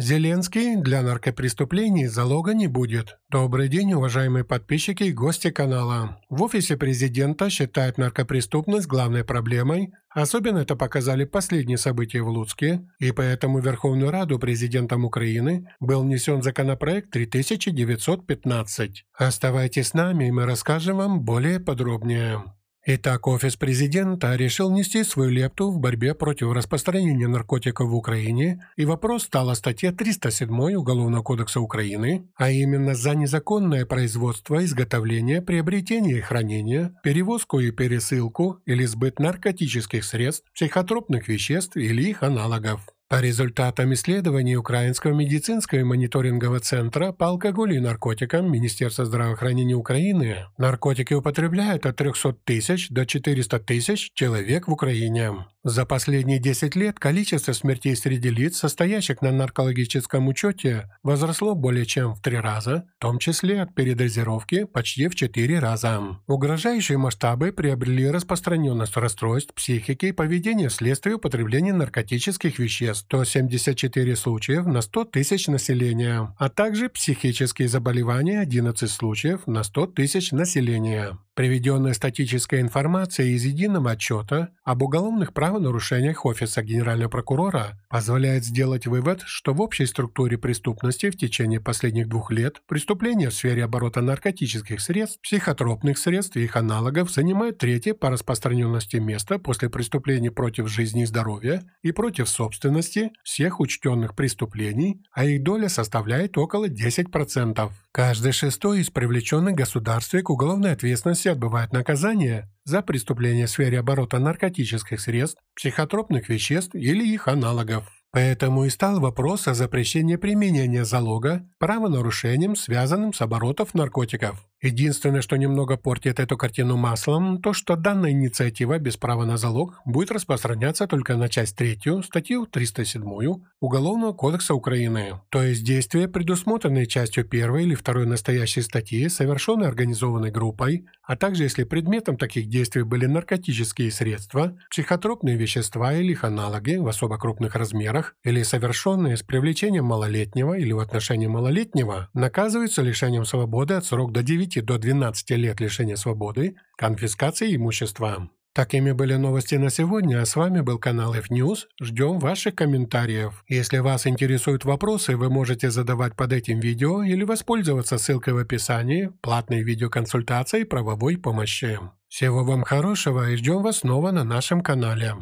Зеленский для наркопреступлений залога не будет. Добрый день, уважаемые подписчики и гости канала. В офисе президента считают наркопреступность главной проблемой. Особенно это показали последние события в Луцке, и поэтому в Верховную Раду президентом Украины был внесен законопроект 3915. Оставайтесь с нами, и мы расскажем вам более подробнее. Итак, офис президента решил нести свою лепту в борьбе против распространения наркотиков в Украине, и вопрос стал о статье 307 Уголовного кодекса Украины, а именно за незаконное производство, изготовление, приобретение и хранение, перевозку и пересылку или сбыт наркотических средств, психотропных веществ или их аналогов. По результатам исследований Украинского медицинского и мониторингового центра по алкоголю и наркотикам Министерства здравоохранения Украины наркотики употребляют от 300 тысяч до 400 тысяч человек в Украине. За последние 10 лет количество смертей среди лиц, состоящих на наркологическом учете, возросло более чем в три раза, в том числе от передозировки почти в 4 раза. Угрожающие масштабы приобрели распространенность расстройств психики и поведения вследствие употребления наркотических веществ 174 случаев на 100 тысяч населения, а также психические заболевания 11 случаев на 100 тысяч населения. Приведенная статическая информация из единого отчета об уголовных правонарушениях Офиса Генерального прокурора позволяет сделать вывод, что в общей структуре преступности в течение последних двух лет преступления в сфере оборота наркотических средств, психотропных средств и их аналогов занимают третье по распространенности место после преступлений против жизни и здоровья и против собственности всех учтенных преступлений, а их доля составляет около 10%. Каждый шестой из привлеченных государстве к уголовной ответственности отбывает наказание за преступление в сфере оборота наркотических средств, психотропных веществ или их аналогов. Поэтому и стал вопрос о запрещении применения залога правонарушением, связанным с оборотом наркотиков. Единственное, что немного портит эту картину маслом, то что данная инициатива без права на залог будет распространяться только на часть третью, статью 307 Уголовного кодекса Украины, то есть действия, предусмотренные частью первой или второй настоящей статьи, совершенные организованной группой, а также если предметом таких действий были наркотические средства, психотропные вещества или их аналоги в особо крупных размерах, или совершенные с привлечением малолетнего или в отношении малолетнего, наказываются лишением свободы от срок до 9 9 до 12 лет лишения свободы, конфискации имущества. Такими были новости на сегодня, а с вами был канал F-News. Ждем ваших комментариев. Если вас интересуют вопросы, вы можете задавать под этим видео или воспользоваться ссылкой в описании, платной видеоконсультацией правовой помощи. Всего вам хорошего и ждем вас снова на нашем канале.